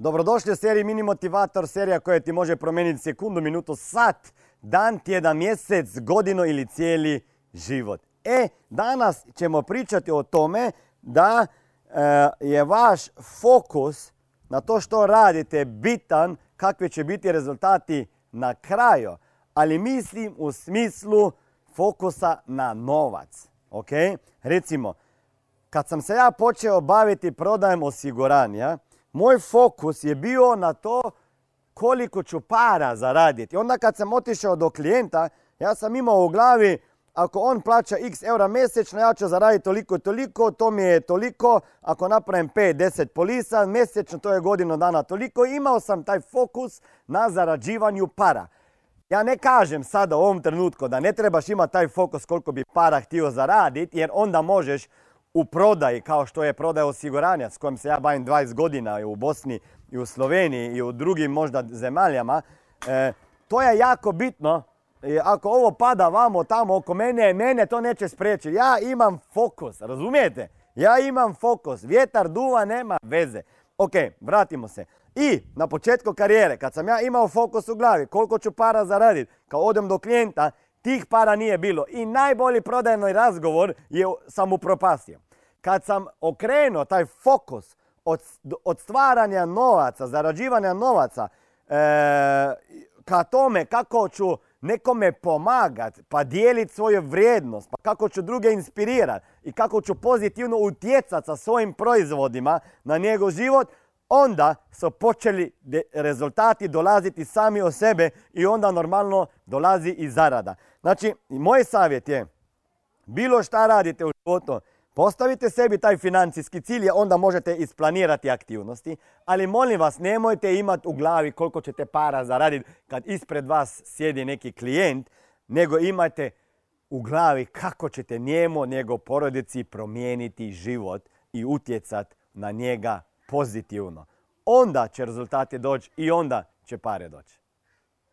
Dobrodošli u seriji Mini Motivator, serija koja ti može promijeniti sekundu, minutu, sat, dan, tjedan, mjesec, godinu ili cijeli život. E, danas ćemo pričati o tome da e, je vaš fokus na to što radite bitan, kakvi će biti rezultati na kraju. Ali mislim u smislu fokusa na novac. Ok? Recimo, kad sam se ja počeo baviti prodajem osiguranja, moj fokus je bio na to koliko ću para zaraditi. Onda kad sam otišao do klijenta, ja sam imao u glavi ako on plaća x eura mjesečno, ja ću zaraditi toliko i toliko, to mi je toliko. Ako napravim 5-10 polisa, mjesečno to je godinu dana toliko. Imao sam taj fokus na zarađivanju para. Ja ne kažem sada u ovom trenutku da ne trebaš imati taj fokus koliko bi para htio zaraditi, jer onda možeš u prodaji, kao što je prodaja osiguranja s kojim se ja bavim 20 godina u Bosni i u Sloveniji i u drugim možda zemaljama, e, to je jako bitno. I ako ovo pada vamo tamo oko mene, mene to neće spriječiti. Ja imam fokus, razumijete? Ja imam fokus. Vjetar duva, nema veze. Ok, vratimo se. I na početku karijere, kad sam ja imao fokus u glavi, koliko ću para zaraditi, kao odem do klijenta, tih para nije bilo. I najbolji prodajni razgovor je sam upropastio. Kad sam okrenuo taj fokus od, od stvaranja novaca, zarađivanja novaca, e, ka tome kako ću nekome pomagat, pa dijeliti svoju vrijednost, pa kako ću druge inspirirati i kako ću pozitivno utjecati sa svojim proizvodima na njegov život, onda su počeli rezultati dolaziti sami od sebe i onda normalno dolazi i zarada. Znači, moj savjet je, bilo šta radite u životu, postavite sebi taj financijski cilj, onda možete isplanirati aktivnosti, ali molim vas, nemojte imati u glavi koliko ćete para zaraditi kad ispred vas sjedi neki klijent, nego imajte u glavi kako ćete njemu, njegov porodici promijeniti život i utjecat na njega pozitivno. Onda će rezultati doći i onda će pare doći.